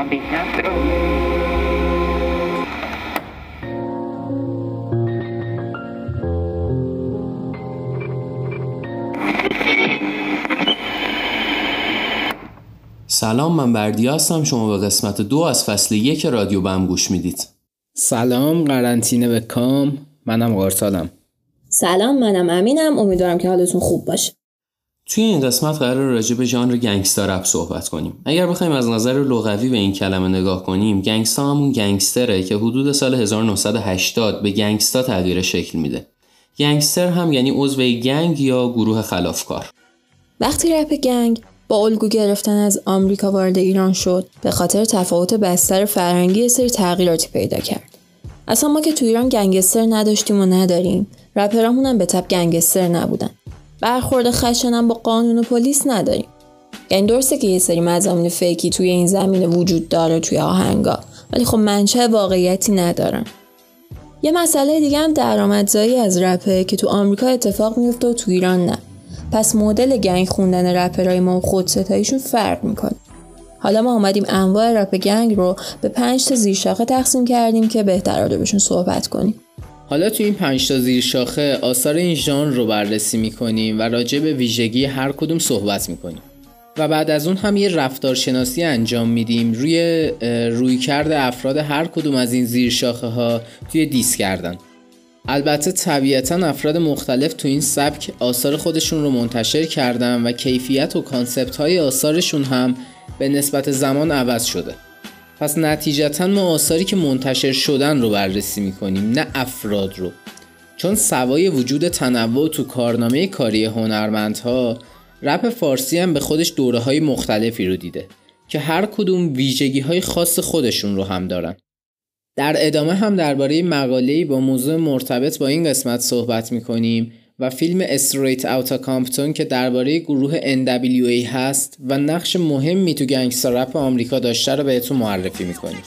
سلام من بردی هستم. شما به قسمت دو از فصل یک رادیو بم گوش می‌دید. سلام قرنطینه به کام. منم قارسالم. سلام منم امینم. امیدوارم که حالتون خوب باشه. توی این قسمت قرار راجع به ژانر گنگستر رپ صحبت کنیم. اگر بخوایم از نظر لغوی به این کلمه نگاه کنیم گنگستا همون گنگستره که حدود سال 1980 به گنگستا تغییر شکل میده. گنگستر هم یعنی عضو گنگ یا گروه خلافکار. وقتی رپ گنگ با الگو گرفتن از آمریکا وارد ایران شد به خاطر تفاوت بستر فرهنگی سری تغییراتی پیدا کرد. اصلا ما که تو ایران گنگستر نداشتیم و نداریم رپرامون هم به تب گنگستر نبودن. برخورد خشنم با قانون و پلیس نداریم. یعنی درسته که یه سری مزامین فیکی توی این زمینه وجود داره توی آهنگا ولی خب منشه واقعیتی ندارن. یه مسئله دیگه هم درآمدزایی از رپه که تو آمریکا اتفاق میفته و تو ایران نه. پس مدل گنگ خوندن رپرهای ما و خودستاییشون فرق می‌کنه. حالا ما آمدیم انواع رپ گنگ رو به پنج تا زیرشاخه تقسیم کردیم که بهتر بهشون صحبت کنیم. حالا تو این پنج تا زیر شاخه آثار این ژانر رو بررسی می‌کنیم و راجع به ویژگی هر کدوم صحبت می‌کنیم. و بعد از اون هم یه رفتارشناسی انجام میدیم روی رویکرد افراد هر کدوم از این زیر شاخه ها توی diss کردن. البته طبیعتا افراد مختلف تو این سبک آثار خودشون رو منتشر کردن و کیفیت و concept های آثارشون هم به نسبت زمان عوض شده. پس نتیجتا ما آثاری که منتشر شدن رو بررسی می‌کنیم نه افراد رو. چون سوای وجود تنوع تو کارنامه کاری هنرمندها رپ فارسی هم به خودش دوره های مختلفی رو دیده که هر کدوم ویژگی های خاص خودشون رو هم دارن. در ادامه هم درباره مقاله‌ای با موضوع مرتبط با این قسمت صحبت می‌کنیم. و فیلم Straight Outta Compton که درباره گروه NWA هست و نقش مهمی تو gangster rap آمریکا داشته رو بهتون معرفی می‌کنیم.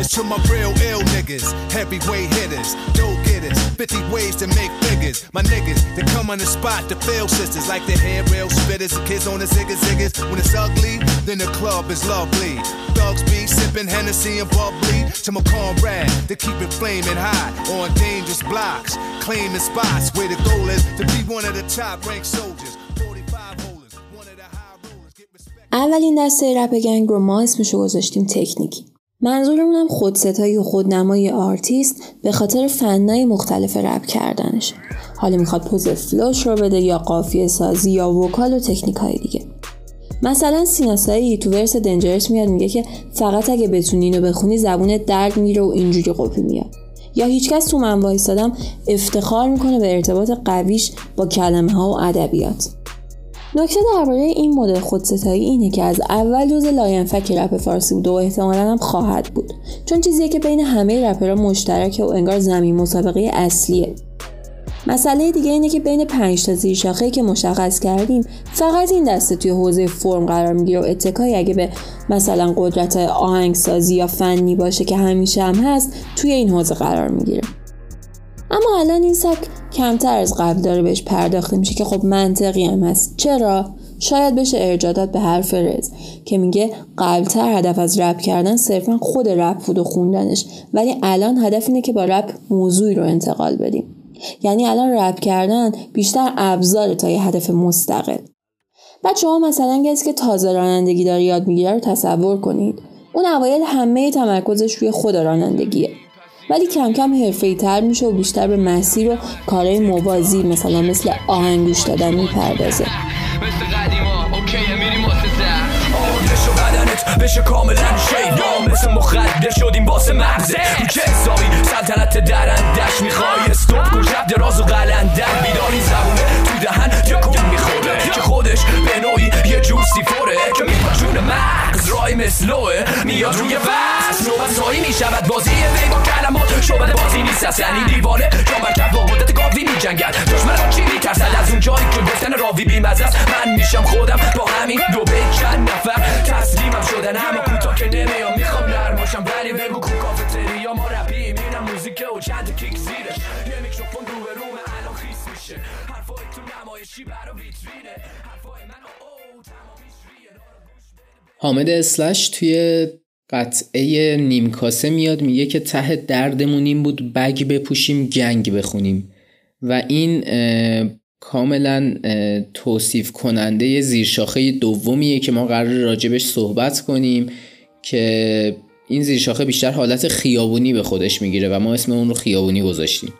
It's to my real ill niggas, heavyweight hitters, dope getters, 50 ways to make figures. My niggas, they come on the spot to fail sisters like the hair rail spitters, the kids on the ziggas ziggas. When it's ugly, then the club is lovely. Thugs be sipping Hennessy and bubbly. To my comrade, they keep it flaming hot on dangerous blocks, claiming spots where the goal is to be one of the top ranked soldiers. اولین دسته رپ گنگ رو ما اسمشو گذاشتیم تکنیکی منظورمون هم خودستایی و خودنمایی آرتیست به خاطر فن‌های مختلف رپ کردنش حالا می‌خواد پوز flow ش رو بده یا قافیه سازی یا vocal و تکنیک های دیگه. مثلا سینا ساعی تو verse Dangerous میاد میگه که فقط اگه بتونی اینو بخونی زبونت درد میره و اینجوری قپی میاد. یا هیچکس تو من وایستادم افتخار می‌کنه به ارتباط قویش با کلمه ها و ادبیات. نکته درباره این مدل خودستایی اینه که از اول جز لاینفک رپ فارسی بود و احتمالا هم خواهد بود. چون چیزیه که بین همه رپرها مشترکه و انگار زمین مسابقه اصلیه. مسئله دیگه اینه که بین پنج تا زیر شاخه که مشخص کردیم فقط این دسته توی حوزه فرم قرار می‌گیره و اتکایی اگه به مثلا قدرت آهنگسازی یا فنی باشه که همیشه هم هست توی این حوزه قرار می‌گیره. اما الان این سبک کمتر از قبل داره بهش پرداخته میشه که خب منطقی هم هست. چرا؟ شاید بشه ارجادات به حرف رز که میگه قبلتر هدف از رپ کردن صرفا خود رپ بود و خوندنش ولی الان هدف اینه که با رپ موضوعی رو انتقال بدیم. یعنی الان رپ کردن بیشتر ابزار تا یه هدف مستقل. بعد شما مثلا کسی که تازه رانندگی داره یاد می‌گیره رو تصور کنید. اون اوایل همه تمرکزش روی خود رانندگیه. ولی کم کم حرفه‌ای تر میشه و بیشتر به مسیر و کارهای موازی مثلا مثل آهنگوش دادن می‌پردازه. بشه کاملا شیدا مثل مخدر شدیم واسه مغزه. که حسابی سلطنت درندش می‌خوای. استوب کن شب دراز و قلندر. بیداری زبونه تو دهن کن می‌خوره. که خودش به نوعی جوسی فوره که میپاشونه مغز رای مثلوه میاد روی وز نوبت سایی می‌شود بازی وی با کلمات شعبت بازی نیست اصلا دیوانه جا برکب با قدرت گاوی میجنگد دشمن چی میترسد از اون جایی که گفتن راوی بیمزه من میشم خودم با همین دو به نفر تسلیمم حامد اسلش توی قطعه نیمکاسه میاد میگه که ته دردمون این بود بگ بپوشیم گنگ بخونیم. و این کاملا توصیف کننده زیرشاخه دومیه که ما قرار راجبش صحبت کنیم که این زیرشاخه بیشتر حالت خیابونی به خودش می‌گیره و ما اسم اون رو خیابونی گذاشتیم.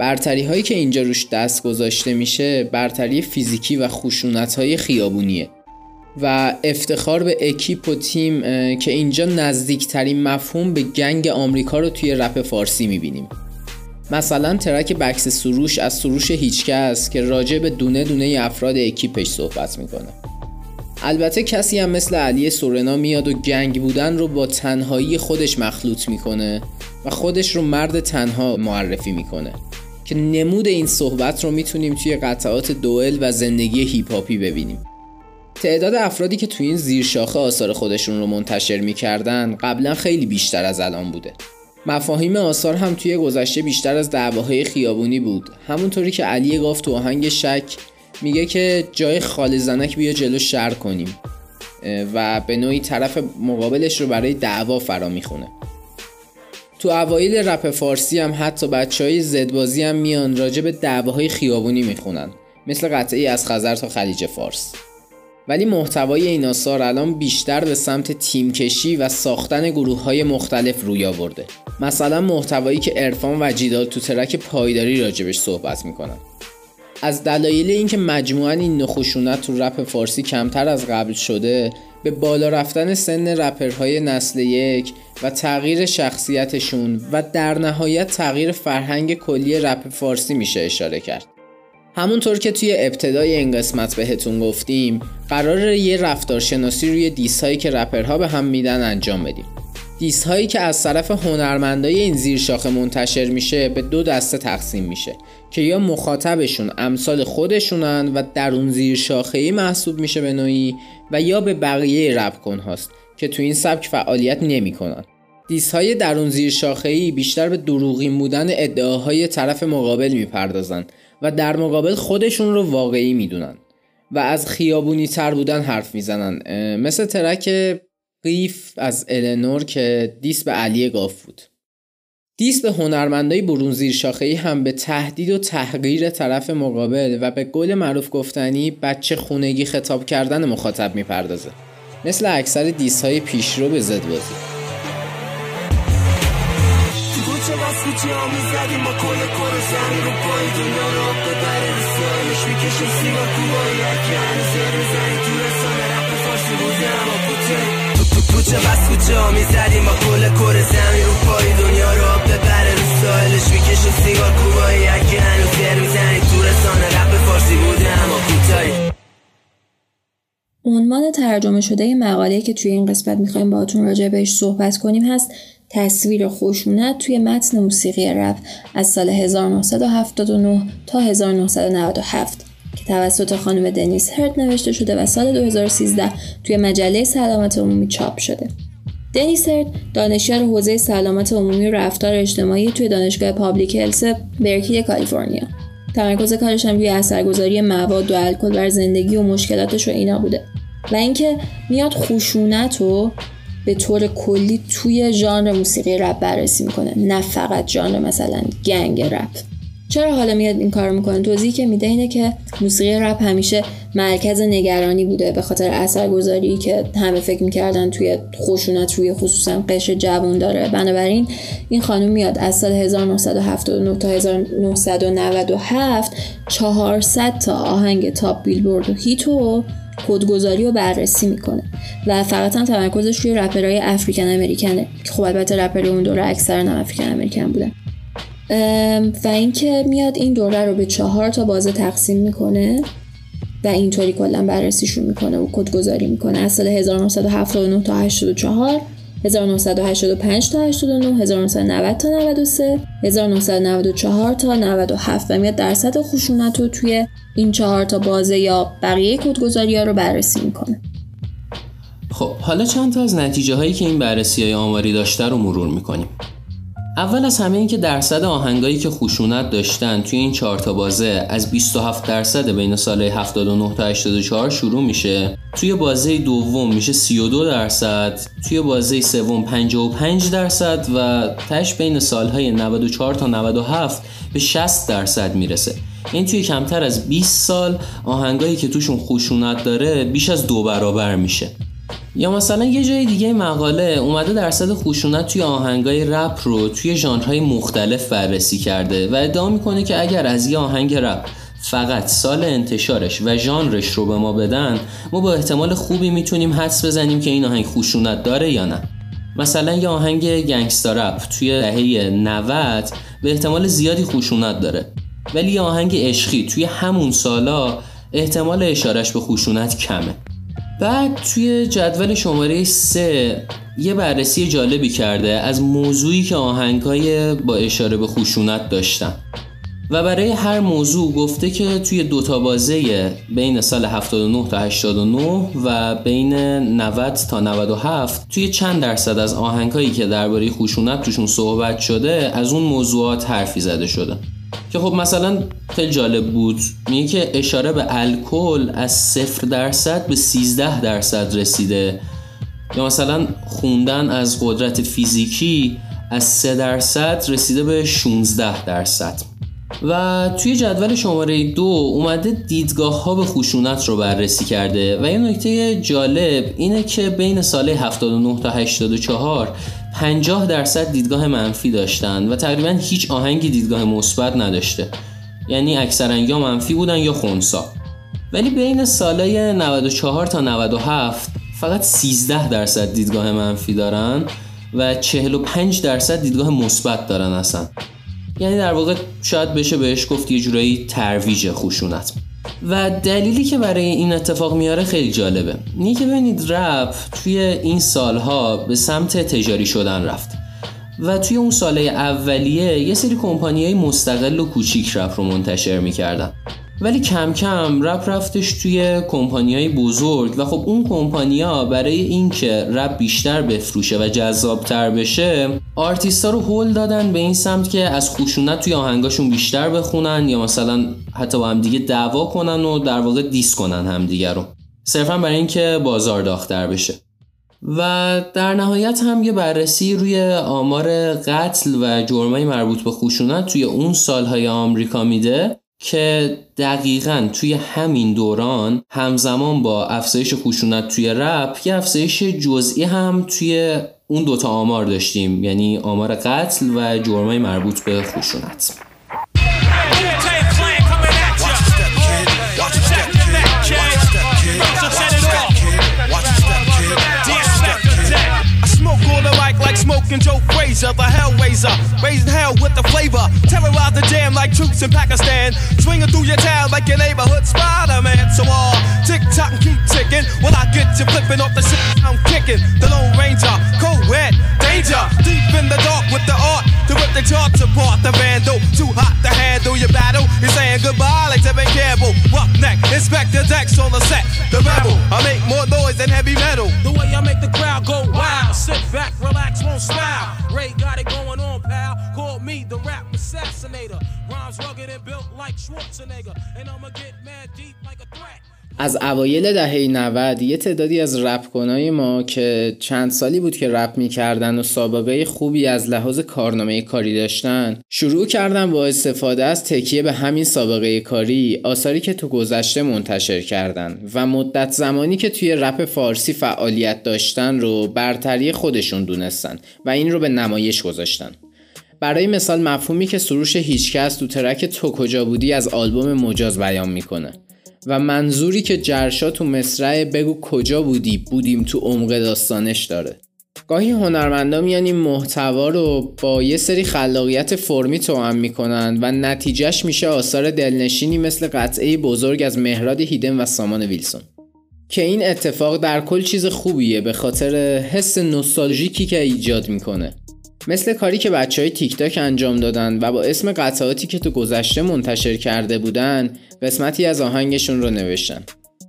برتری هایی که اینجا روش دست گذاشته میشه برتری فیزیکی و خشونت های خیابونیه. و افتخار به اکیپ و تیم که اینجا نزدیکترین مفهوم به گنگ آمریکا رو توی رپ فارسی می‌بینیم. مثلا ترک بکس سروش از سروش هیچکس که راجع به دونه دونه افراد اکیپش صحبت می‌کنه. البته کسی هم مثل علی سورنا میاد و گنگ بودن رو با تنهایی خودش مخلوط می‌کنه و خودش رو مرد تنها معرفی می‌کنه که نمود این صحبت رو می‌تونیم توی قطعات دوئل و زندگی هیپاپی ببینیم. تعداد افرادی که توی این زیرشاخه آثار خودشون رو منتشر می‌کردن قبلا خیلی بیشتر از الان بوده. مفاهیم آثار هم توی گذشته بیشتر از دعواهای خیابونی بود. همونطوری که علی گفت تو آهنگ شک میگه که جای خال زنک بیا جلو شر کنیم و به نوعی طرف مقابلش رو برای دعوا فرا می‌خونه. تو اوایل رپ فارسی هم حتی بچه های زدبازی هم میان راجع به دعواهای خیابونی می‌خونن. مثل قطعی از خزر تا خلیج فارس. ولی محتوای این آثار الان بیشتر به سمت تیمکشی و ساختن گروه های مختلف روی آورده. مثلا محتوایی که ارفان و جیدال تو ترک پایداری راجبش صحبت می‌کنن. از دلایل اینکه مجموعا این نخشونت تو رپ فارسی کمتر از قبل شده به بالا رفتن سن رپرهای نسل یک و تغییر شخصیتشون و در نهایت تغییر فرهنگ کلی رپ فارسی میشه اشاره کرد. همونطور که توی ابتدای این قسمت بهتون گفتیم قرار یه رفتارشناسی روی دیس هایی که رپرها به هم میدن انجام بدیم دیس هایی که از طرف هنرمندای این زیر شاخه منتشر میشه به دو دسته تقسیم میشه که یا مخاطبشون امثال خودشونن و در اون زیر شاخه محسوب میشه به نوعی و یا به بقیه رپ کن هاست که تو این سبک فعالیت نمی‌کنن. دیس های درون زیر شاخه بیشتر به دروغین بودن ادعاهای طرف مقابل می‌پردازن و در مقابل خودشون رو واقعی می‌دونن و از خیابونی تر بودن حرف می‌زنن. مثل ترک قیف از النور که دیس به علی گاف بود. دیس به هنرمندای برون زیر شاخه‌ای هم به تهدید و تحقیر طرف مقابل و به گل معروف گفتنی بچه خونگی خطاب کردن مخاطب می‌پردازه. مثل اکثر دیس های پیشرو به زد بازی. کوچه. بس کوچه ها می‌زدیم با کل کور زمین رو پای دنیا رو آب ببره رو سایلش می‌کشه سیگار کوبایی اگه هنوز سر می‌زنی تو رسانه رپ فارسی بوده اما کوتاهی عنوان ترجمه شده مقاله که توی این قسمت می‌خوایم باهاتون راجع بهش صحبت کنیم هست تصویر خشونت توی متن موسیقی رپ از سال 1979 تا 1997 که توسط خانم دنیس هرت نوشته شده و سال 2013 توی مجله سلامت عمومی چاپ شده. دنیس هرد دانشیار حوزه سلامت عمومی و رفتار اجتماعی توی دانشگاه public health برکلی کالیفرنیا. تمرکز کارش هم روی اثرگذاری مواد و الکل بر زندگی و مشکلاتش و اینا بوده و اینکه میاد خشونت رو به طور کلی توی ژانر موسیقی رپ بررسی می‌کنه. نه فقط ژانر مثلا gang rap. چرا حالا میاد این کار می‌کنه؟ توضیحی که میده اینه که موسیقی رپ همیشه مرکز نگرانی بوده به خاطر اثرگذاری که همه فکر می‌کردن توی خشونت روی خصوصا قشر جوان داره. بنابراین این خانم میاد از سال 1979 تا 1997 400 تا آهنگ تاپ بیلبورد و هیتو کدگذاری رو بررسی می‌کنه و فقط هم تمرکزش روی رپرهای افریکن امریکنه. که خب البته رپر اون دوره اکثرا هم افریکن امریکن بودن و اینکه میاد این دوره رو به چهار تا بازه تقسیم می‌کنه و اینطوری کلا بررسیشون می‌کنه و کدگذاری می‌کنه. از سال 1979 تا 84 1985 تا 89 1990 تا 93 1994 تا 97 و میاد درصد خشونت رو توی این چهار تا بازه یا بقیه کدگذاری ها رو بررسی می‌کنه. خب حالا چند تا از نتیجه هایی که این بررسی های آماری داشته رو مرور می‌کنیم؟ اول از همه این که درصد آهنگایی که خشونت داشتن توی این چهار تا بازه از 27 درصد بین سال 79 تا 84 شروع میشه. توی بازه دوم میشه 32 درصد توی بازه سوم 55 درصد و تش بین سالهای 94 تا 97 به 60 درصد می‌رسه. این توی کمتر از 20 سال آهنگایی که توشون خشونت داره بیش از دو برابر میشه. یا مثلا یه جای دیگه مقاله اومده درصد خشونت توی آهنگای رپ رو توی ژانرهای مختلف بررسی کرده و ادعا می‌کنه که اگر از یه آهنگ رپ فقط سال انتشارش و ژانرش رو به ما بدن ما با احتمال خوبی می‌تونیم حدس بزنیم که این آهنگ خشونت داره یا نه. مثلا یه آهنگ گنگستا رپ توی دهه 90 به احتمال زیادی خشونت داره. ولی یه آهنگ عشقی توی همون سالا احتمال اشارش به خشونت کمه. بعد توی جدول شماره 3 یه بررسی جالبی کرده از موضوعی که آهنگای با اشاره به خشونت داشتن. و برای هر موضوع گفته که توی دوتا بازه بین سال 79 تا 89 و بین 90 تا 97 توی چند درصد از آهنگایی که درباره خشونت توشون صحبت شده از اون موضوعات حرفی زده شده. که خب مثلا خیلی جالب بود. میگه که اشاره به الکل از صفر درصد به 13 درصد رسیده. یا مثلا خوندن از قدرت فیزیکی از 3 درصد رسیده به 16 درصد. و توی جدول شماره دو اومده دیدگاه ها به خشونت رو بررسی کرده. و یه نکته جالب اینه که بین سال 79 تا 84 50 درصد دیدگاه منفی داشتن و تقریبا هیچ آهنگی دیدگاه مثبت نداشته. یعنی اکثرا یا منفی بودن یا خونسا. ولی بین سالای 94 تا 97 فقط 13 درصد دیدگاه منفی دارن و 45 درصد دیدگاه مثبت دارن اصلا. یعنی در واقع شاید بشه بهش گفت یه جورایی ترویج خشونت و دلیلی که برای این اتفاق میاره خیلی جالبه. اینه که ببینید رپ توی این سالها به سمت تجاری شدن رفت. و توی اون ساله اولیه یه سری کمپانی مستقل و کوچیک رپ رو منتشر می‌کردن. ولی کم کم رپ رفتش توی کمپانی بزرگ و خب اون کمپانیا برای اینکه رپ بیشتر بفروشه و جذابتر بشه آرتیستا رو هول دادن به این سمت که از خشونت توی آهنگاشون بیشتر بخونن یا مثلا حتی با هم دیگه دعوا کنن و در واقع دیس کنن همدیگه رو. صرفا برای اینکه بازار داختر بشه. و در نهایت هم یه بررسی روی آمار قتل و جرمای مربوط به خشونت توی اون سالهای آمریکا میده که دقیقا توی همین دوران همزمان با افزایش خشونت توی رپ یه افزایش جزئی هم توی اون دوتا آمار داشتیم یعنی آمار قتل و جرمای مربوط به خشونت smoking Joe Frazier, the Hellraiser, raising hell with the flavor. Terrorize the jam like troops in Pakistan. Swinging through your town like your neighborhood Spider-Man. So all uh, tick tock and keep ticking. When I get you flipping off the shit I'm kicking. The on the set. The rebel, I make more noise than heavy metal. The way I make the crowd go wild. Sit back, relax, won't smile. Ray got it going on, pal. Call me the rap assassinator. Rhymes rugged and built like Schwarzenegger. And I'ma get mad deep like a threat. از اوایل دهه 90 یه تعدادی از رپ کنای ما که چند سالی بود که رپ می‌کردن و سابقه خوبی از لحاظ کارنامه کاری داشتن شروع کردن با استفاده از تکیه به همین سابقه کاری آثاری که تو گذشته منتشر کردن و مدت زمانی که توی رپ فارسی فعالیت داشتن رو برتری خودشون دونستن و این رو به نمایش گذاشتن. برای مثال مفهومی که سروش هیچکس تو ترک تو کجا بودی از آلبوم مجاز بیان می‌کنه. و منظوری که جرشا تو مصرع بگو کجا بودی بودیم تو عمق داستانش داره. گاهی هنرمندا میان این محتوا رو با یه سری خلاقیت فرمی توأم می‌کنن و نتیجهش میشه آثار دلنشینی مثل قطعه بزرگ از مهراد هیدن و سامان ویلسون. که این اتفاق در کل چیز خوبیه به خاطر حس نوستالژیکی که ایجاد می‌کنه. مثل کاری که بچه های تیک تاک انجام دادن و با اسم قطعاتی که تو گذشته منتشر کرده بودن قسمتی از آهنگشون رو نوشتن.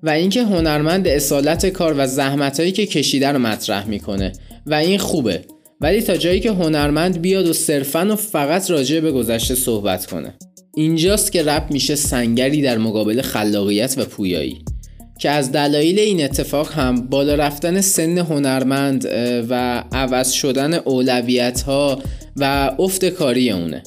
و اینکه هنرمند اصالت کار و زحمتهایی که کشیده رو مطرح می‌کنه. و این خوبه. ولی تا جایی که هنرمند بیاد و صرفا و فقط راجع به گذشته صحبت کنه. اینجاست که رپ میشه سنگری در مقابل خلاقیت و پویایی. که از دلایل این اتفاق هم بالا رفتن سن هنرمند و عوض شدن اولویت ها و افت کاری اونه.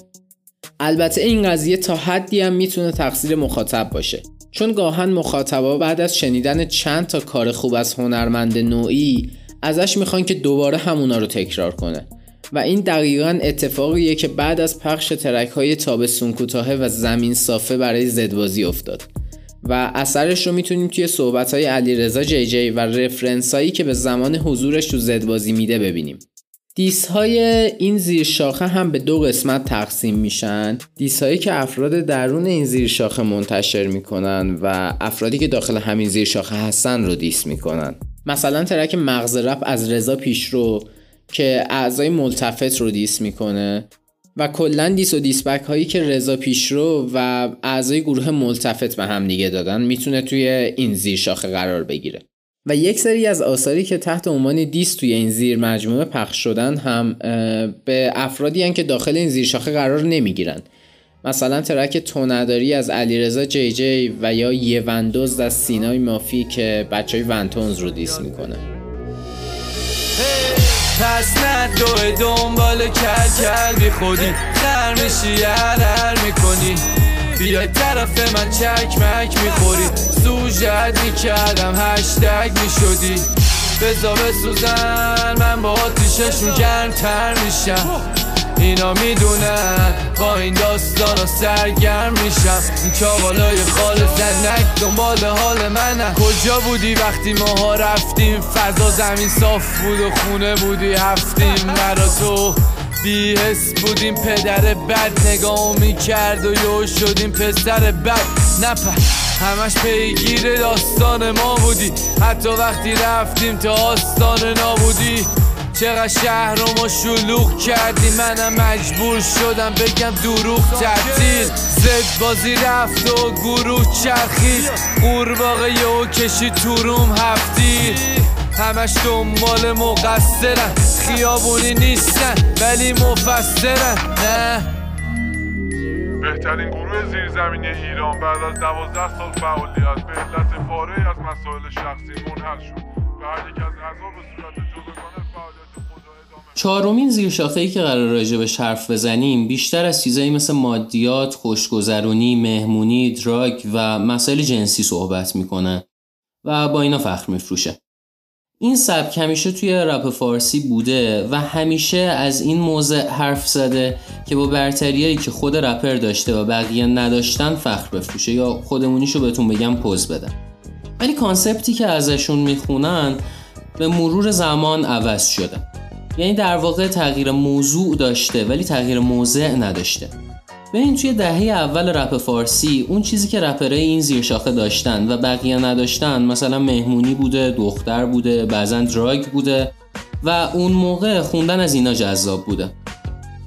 البته این قضیه تا حدی هم می‌تونه تقصیر مخاطب باشه. چون گاهن مخاطبا بعد از شنیدن چند تا کار خوب از هنرمند نوعی ازش می‌خوان که دوباره همونا رو تکرار کنه. و این دقیقا اتفاقیه که بعد از پخش ترک های تابستون کوتاه و زمین صافه برای زدبازی افتاد. و اثرش رو می‌تونیم توی صحبت های علیرضا JJ و reference هایی که به زمان حضورش تو زدبازی میده ببینیم. diss های این زیر شاخه هم به دو قسمت تقسیم میشن. diss هایی که افراد درون این زیر شاخه منتشر می‌کنن و افرادی که داخل همین زیر شاخه هستن رو diss می‌کنن. مثلا track مغز رپ از رضا پیشرو که اعضای ملتفت رو diss می‌کنه. و کلا diss و diss back هایی که رضا پیشرو و اعضای گروه ملتفت به هم دیگه دادن می‌تونه توی این زیر شاخه قرار بگیره. و یک سری از آثاری که تحت عنوان دیس توی این زیر مجموعه پخش شدن هم به افرادی هن که داخل این زیر شاخه قرار نمی‌گیرن. مثلا ترک تو نداری از علیرضا جی جی و یا یه وندوز از سینای مافی که بچه های ونتونز رو دیس می‌کنه. پس ندوه دنبال کل کل بی خودی. خر میشی هر می‌کنی. بیای طرف من چکمک می‌خوری. سوژت می‌کردم هشتگ می‌شدی. بزا بسوزن من با آتیششون گرمتر میشم. اینا می‌دونن. با این داستان ها سرگرم میشم. این چاقالای خال زنک دنبال حال منم کجا بودی وقتی ماها رفتیم؟ فضا زمین صاف بود و خونه بودی؟ هفتیم. مرا تو بیهس بودیم. پدر بد نگاه می‌کرد و یو شدیم پسر بد. نپر همش پیگیر داستان ما بودی. حتی وقتی رفتیم تا آستان نابودی. چقدر شهر رو ما شلوغ کردی؟ منم مجبور شدم بگم دروغ تعطیل زد بازی رفت و گروه چرخید. قورباغه یهو کشید تو روم هفتی. همش دنبال مقصرن. خیابونی نیستن ولی مفسرن. نه. بهترین گروه زیرزمینی ایران بعد از دوازده سال فعالیت به علت پاره از مسائل شخصی منحل شد. و هر یک از اعضا به صورت چهارمین زیر شاخه‌ای که قرار راجع به حرف بزنیم بیشتر از چیزایی مثل مادیات، خوشگذرونی، مهمونی، دراگ و مسائل جنسی صحبت می‌کنه و با اینا فخر میفروشه. این سبک همیشه توی رپ فارسی بوده و همیشه از این موضع حرف زده که با برتریایی که خود رپر داشته و بقیه نداشتن فخر بفروشه یا خودمونیشو بهتون بگم پوز بده ولی concept ی که ازشون می‌خونن به مرور زمان عوض شده یعنی در واقع تغییر موضوع داشته ولی تغییر موضع نداشته. ببین توی دهه اول رپ فارسی اون چیزی که رپرای این زیر شاخه داشتن و بقیه نداشتن مثلا مهمونی بوده دختر بوده بعضا drug بوده و اون موقع خوندن از اینا جذاب بوده.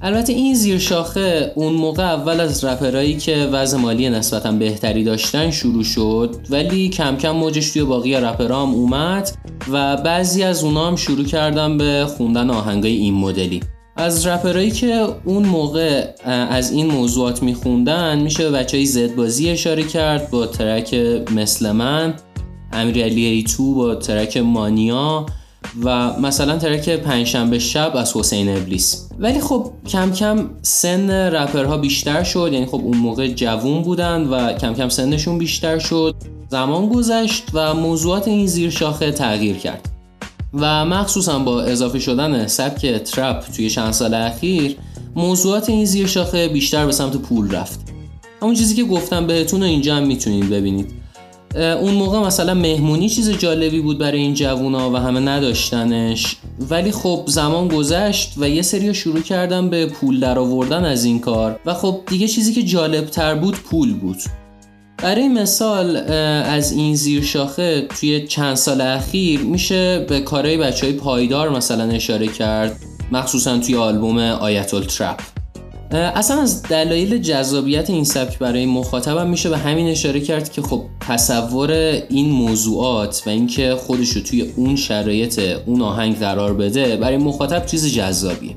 البته این زیر شاخه اون موقع اول از رپرایی که وضع مالی نسبتا بهتری داشتن شروع شد ولی کم کم موجش توی باقی رپرها هم اومد و بعضی از اونا هم شروع کردن به خوندن آهنگای این مدلی. از رپرایی که اون موقع از این موضوعات میخوندن میشه به بچه های زدبازی اشاره کرد با ترک مثل من امیرعلی تو با ترک مانیا و مثلا ترک پنجشنبه شب از حسین ابلیس. ولی خب کم کم سن رپرها بیشتر شد یعنی خب اون موقع جوون بودن و کم کم سنشون بیشتر شد. زمان گذشت و موضوعات این زیر شاخه تغییر کرد. و مخصوصا با اضافه شدن سبک ترپ توی چند سال اخیر موضوعات این زیر شاخه بیشتر به سمت پول رفت. همون چیزی که گفتم بهتون اینجا هم می‌تونید ببینید. اون موقع مثلا مهمونی چیز جالبی بود برای این جوونا و همه نداشتنش. ولی خب زمان گذشت و یه سری شروع کردن به پول در آوردن از این کار. و خب دیگه چیزی که جالب تر بود پول بود. برای مثال از این زیر شاخه توی چند سال اخیر میشه به کارهای بچه های پایدار مثلا اشاره کرد. مخصوصا توی آلبوم آیت ترپ اصلا از دلایل جذابیت این سبک برای مخاطبم میشه به همین اشاره کرد که خب تصور این موضوعات و اینکه خودش رو توی اون شرایط اون آهنگ قرار بده برای مخاطب چیز جذابیه.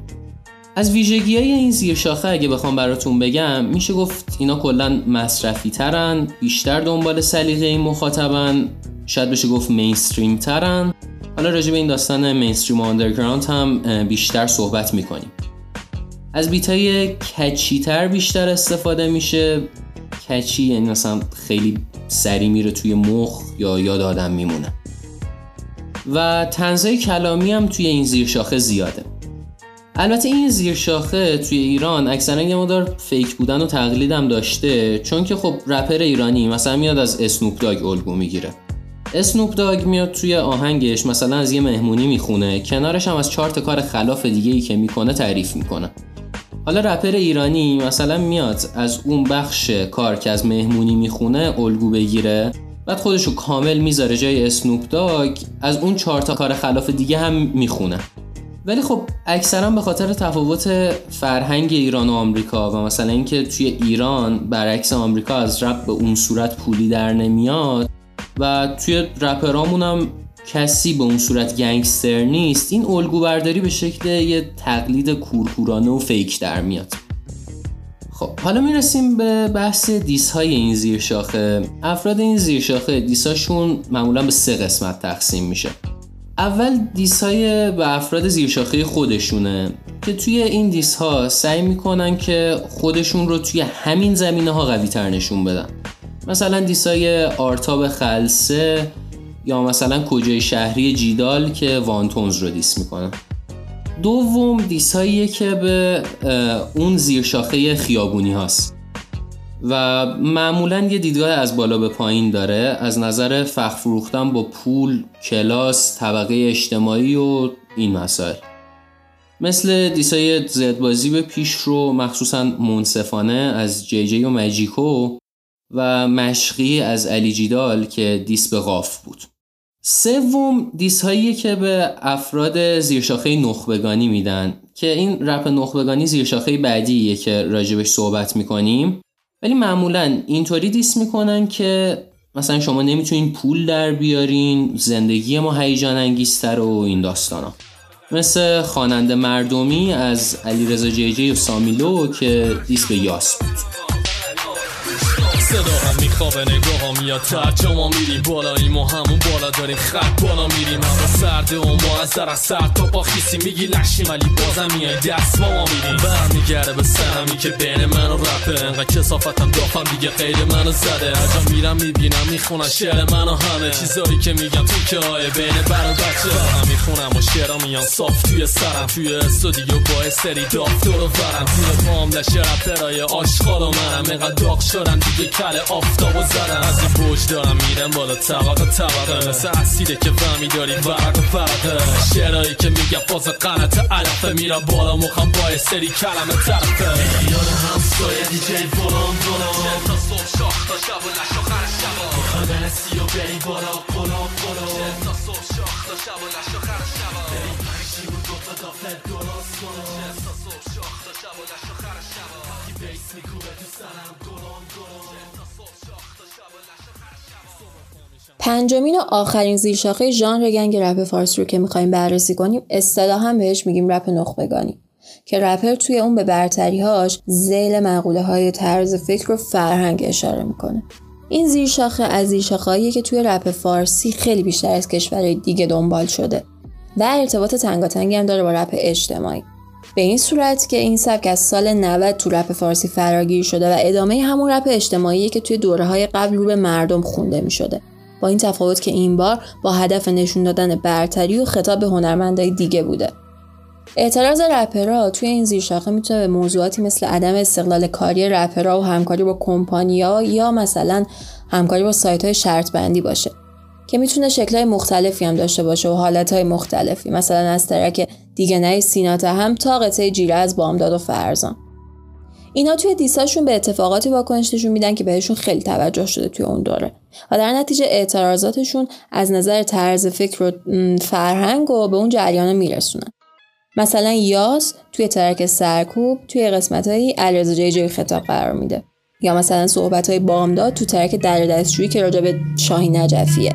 از ویژگی های این زیر شاخه اگه بخوام براتون بگم میشه گفت اینا کلا مصرفی ترن بیشتر دنبال سلیقه این مخاطبن شاید بشه گفت مینستریم ترن. حالا راجع به این داستان مینستریم و هم بیشتر صحبت می‌کنیم. از بیت های تر بیشتر استفاده میشه. کچی یعنی مثلا خیلی سری میره توی مخ یا یاد آدم میمونه. و تنزای کلامی هم توی این زیر شاخه زیاده. البته این زیر شاخه توی ایران اکثرا یه مدار فیک بودن و تقلیدم داشته چون که خب رپر ایرانی مثلا میاد از اسنوپ داگ الگو می‌گیره. اسنوپ داگ میاد توی آهنگش مثلا از یه مهمونی می‌خونه کنارش هم از چهار کار خلاف دیگه ای که می‌کنه تعریف می‌کنه. حالا رپر ایرانی مثلا میاد از اون بخش کار که از مهمونی می‌خونه الگو بگیره بعد خودشو کامل می‌ذاره جای اسنوپ داگ از اون چهار تا کار خلاف دیگه هم می‌خونه. ولی خب اکثرا به خاطر تفاوت فرهنگ ایران و آمریکا و مثلا اینکه توی ایران برعکس آمریکا از رپ به اون صورت پولی در نمیاد و توی رپرامون هم کسی به اون صورت گنگستر نیست این الگو برداری به شکل یه تقلید کورکورانه و فیک در میاد. خب حالا می‌رسیم به بحث دیس های این زیر شاخه افراد این زیر شاخه دیساشون معمولا به سه قسمت تقسیم میشه. اول دیس های به افراد زیرشاخه خودشونه که توی این دیس ها سعی می‌کنن که خودشون رو توی همین زمینه ها قوی تر نشون بدن. مثلا دیس های آرتاب خلسه یا مثلا کجای شهری جیدال که وانتونز رو دیس می‌کنن دوم دیساییه که به اون زیرشاخه خیابونی هاست. و معمولا یه دیدگاه از بالا به پایین داره. از نظر فخ فروختن با پول، کلاس، طبقه اجتماعی و این مسائل. مثل دیسای زدبازی به پیش رو مخصوصا منصفانه از جی جی و مجیکو و مشقی از علی جیدال که diss به قاف بود. سوم diss هایی که به افراد زیرشاخه نخبگانی میدن که این رپ نخبگانی زیرشاخه بعدیه که راجبش صحبت می‌کنیم. ولی معمولا اینطوری diss می‌کنن که مثلا شما نمی‌تونین پول در بیارین زندگی ما هیجان انگیزتر و این داستانا. مثل خواننده مردمی از علیرضا JJ و سامیلو که diss به یاس بود. صدا هم میخوابه نگاه ها میاد ترجمه میری بالاییم و همون بالا داریم خط بالا میریم. اما سرده و ما از در سر تا با خیسی میگی لشیم ولی بازم میای دست با ما میریم. برمیگرده به سرمی که بین من و رپه. انقدر کسافتم دافم دیگه غیر منو زده. اجا میرم می‌بینم می‌خونن شعر منو همه. چیزایی که میگم تو که های بین بر و بچه. هم می‌خونم و شعرا میان صاف توی سرم. توی استودیو با سری داف دورو برم توی پام لشه رپرای آشغال و منم. داغ شدن دیگه کل آفتاب و زدم از این بوج دارم میرم بالا طبقه طبقه. مثل اسیده که فهمی داری ورق و فرقه شعرهایی که میگم فاز قنط علفه. میرم بالا مخم با سری کلمه طرفه یاد همسایه دیجی فلان دونم تا صبح شاخ تا شب و نشو خر شبا برسی و بری بالا؟ قلاب قلاب تا صبح شاخ تا شب و نشو خر شبا بری پنشی و دوتا دافت درست کنم. تا صبح شاخ تا شب و نشو خر شبا پنجمین و آخرین زیرشاخه ژانر گنگ رپ فارسی رو که می‌خوایم بررسی کنیم اصطلاحا بهش میگیم رپ نخبگانی که رپر توی اون به برتریهاش زیل مقوله های طرز فکر و فرهنگ اشاره می‌کنه. این زیرشاخه از زیرشاخه‌ایه که توی رپ فارسی خیلی بیشتر از کشورهای دیگه دنبال شده و ارتباط تنگاتنگی هم داره با رپ اجتماعی. به این صورت که این سبک از سال 90 تو رپ فارسی فراگیر شده و ادامه همون رپ اجتماعی که توی دوره های قبل رو به مردم خونده می شده. با این تفاوت که این بار با هدف نشون دادن برتری و خطاب به هنرمندای دیگه بوده. اعتراض رپرها توی این زیرشاخه می‌تونه به موضوعاتی مثل عدم استقلال کاری رپرها و همکاری با کمپانیا یا مثلا همکاری با سایت های شرط بندی باشه که می‌تونه شکلهای مختلفی هم داشته باشه و حالتهای مختلفی. مثلا از ترک دیگه نه سینات هم تا قطعه جیره از بامداد و فرزان. اینا توی دیساشون به اتفاقاتی واکنش میدن که بهشون خیلی توجه شده توی اون دوره. و در نتیجه اعتراضاتشون از نظر طرز فکر و فرهنگ و به اون جریان میرسونن. مثلا یاس توی ترک سرکوب توی قسمت های علیرضا جای خطاب قرار میده. یا مثلا صحبت های بامداد تو ترک در دستشویی که راجع به شاهی نجفیه.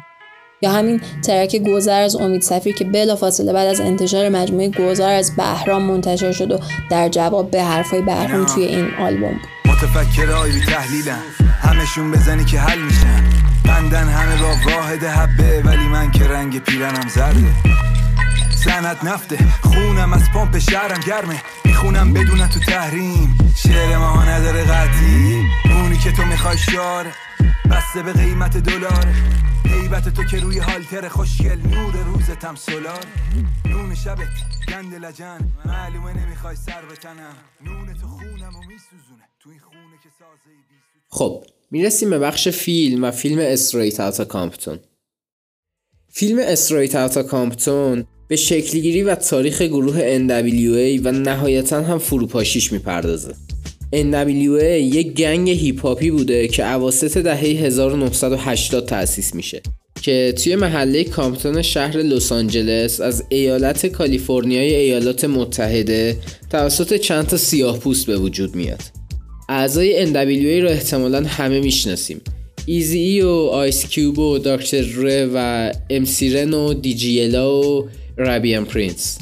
یا همین ترک گذر از امید سفیر که بلافاصله بعد از انتشار مجموعه گذر از بهرام منتشر شد و در جواب به حرفای بهرام توی این آلبوم بود. متفکرای بی تحلیلن. همشون بزنی که حل میشن. بندن همه با واحد حبه ولی من که رنگ پیرنم زرده. سنت نفته. خونم از پمپ شهرم گرمه. می‌خونم بدون تو تحریم. شعر ما نداره قطعی. اونی که تو می‌خوای شاره بسته به قیمت دلار. حیبت تو که روی حالتر خوشگل. نور روزتم سولار نون شبت گند لجن. معلومه نمی‌خوای سر بتنم نون تو خونم و میسوزونه. تو این خونه که سازه خب می‌رسیم به بخش فیلم و فیلم Straight Outta Compton. فیلم Straight Outta Compton به شکلگیری و تاریخ گروه NWA و نهایتا هم فروپاشیش می‌پردازه. NWA یک gang هیپ هاپی بوده که اواسط دهه 1980 تأسیس میشه که توی محله کامپتون شهر لس آنجلس از ایالت کالیفرنیای ایالات متحده توسط چند تا سیاه پوست به وجود میاد. اعضای NWA رو احتمالا همه می‌شناسیم. Eazy-E و Ice Cube و Dr. Dre و MC Ren و DJ Yella و Arabian Prince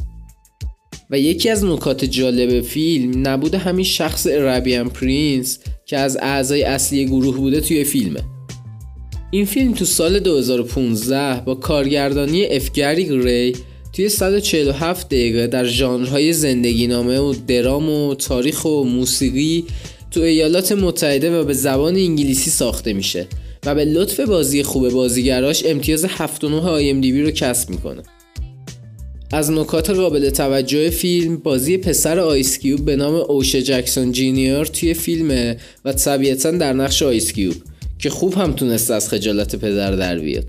و یکی از نکات جالب فیلم نبود همین شخص Arabian Prince که از اعضای اصلی گروه بوده توی فیلمه. این فیلم تو سال 2015 با کارگردانی F. Gary Gray توی 147 دقیقه در ژانرهای زندگی نامه و درام و تاریخ و موسیقی تو ایالات متحده و به زبان انگلیسی ساخته میشه و به لطف بازی خوب بازیگراش امتیاز 7.9 IMDb رو کسب می‌کنه. از نکات قابل توجه فیلم بازی پسر آیس کیوب به نام اوشه جکسون جینیور توی فیلمه و طبیعتا در نقش آیس کیوب که خوب هم تونست از خجالت پدر در بیاد.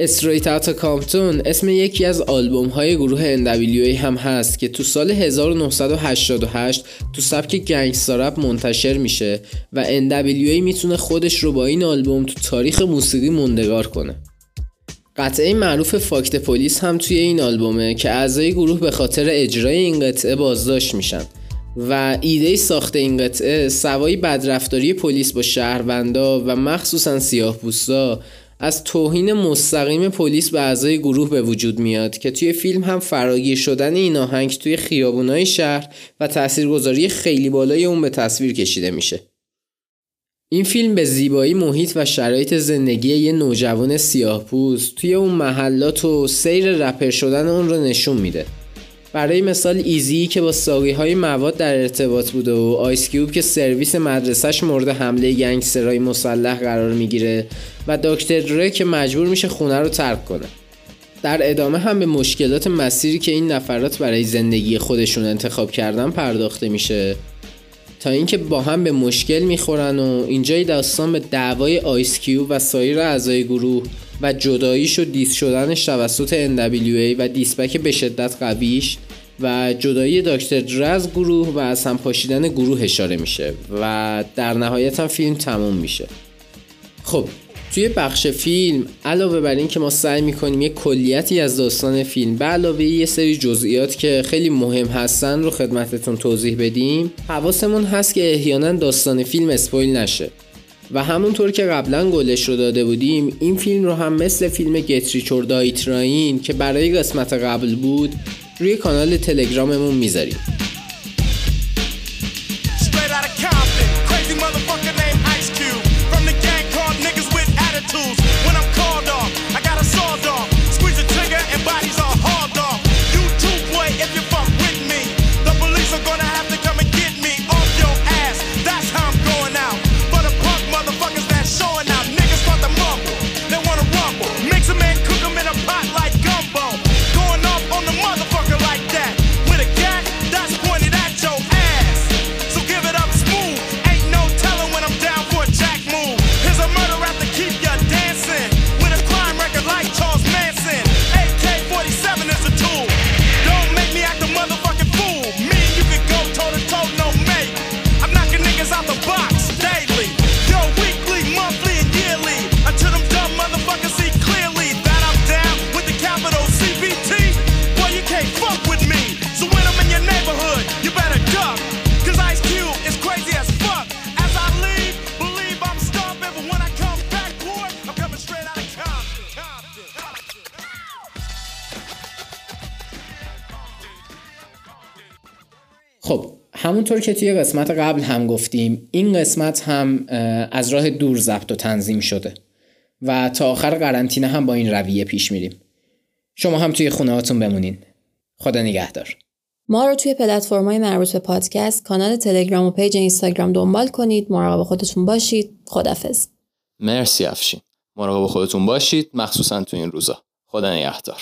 Straight Outta Compton اسم یکی از آلبوم های گروه NWA هم هست که تو سال 1988 تو سبک gangsta منتشر میشه و NWA می‌تونه خودش رو با این آلبوم تو تاریخ موسیقی موندگار کنه. قطعه معروف Fuck tha Police هم توی این آلبومه که اعضای گروه به خاطر اجرای این قطعه بازداشت میشن و ایده ساخت این قطعه سوای بدرفتاری پلیس با شهروندا و مخصوصا سیاه از توهین مستقیم پلیس به اعضای گروه به وجود میاد که توی فیلم هم فراگیر شدن این آهنگ توی خیابونای شهر و تاثیرگذاری خیلی بالای اون به تصویر کشیده میشه. این فیلم به زیبایی محیط و شرایط زندگی یه نوجوان سیاه پوست توی اون محلات و سیر رپر شدن اون رو نشون میده. برای مثال Eazy-E که با ساقی های مواد در ارتباط بوده و Ice Cube که سرویس مدرسهش مورد حمله گنگسترهای مسلح قرار می‌گیره و دکتر دره که مجبور میشه خونه رو ترک کنه. در ادامه هم به مشکلات مسیری که این نفرات برای زندگی خودشون انتخاب کردن پرداخته میشه. تا اینکه با هم به مشکل می‌خورن و اینجای داستان به دعوای آیس کیو و سایر اعضای گروه و جداییش و دیس شدنش توسط NWA و دیسبک به شدت قویش و جدایی داکتر درز گروه و از هم پاشیدن گروه اشاره میشه و در نهایت هم فیلم تموم میشه. خب توی بخش فیلم علاوه بر این که ما سعی می‌کنیم یه کلیتی از داستان فیلم به علاوه یه سری جزئیات که خیلی مهم هستن رو خدمتتون توضیح بدیم حواسمون هست که احیانا داستان فیلم اسپویل نشه. و همونطور که قبلا گلش رو داده بودیم این فیلم رو هم مثل فیلم گتریچور دایتراین که برای قسمت قبل بود روی کانال تلگراممون می‌ذاریم. همونطور که توی قسمت قبل هم گفتیم این قسمت هم از راه دور ضبط و تنظیم شده و تا آخر قرنطینه هم با این رویه پیش میریم. شما هم توی خونه هاتون بمونین. خدا نگهدار. ما رو توی پلتفرم‌های مربوط به پادکست کانال تلگرام و پیج اینستاگرام دنبال کنید. مراقب خودتون باشید. خدافظ مرسی افشین. مراقب خودتون باشید. مخصوصا تو این روزا. خدا نگهدار.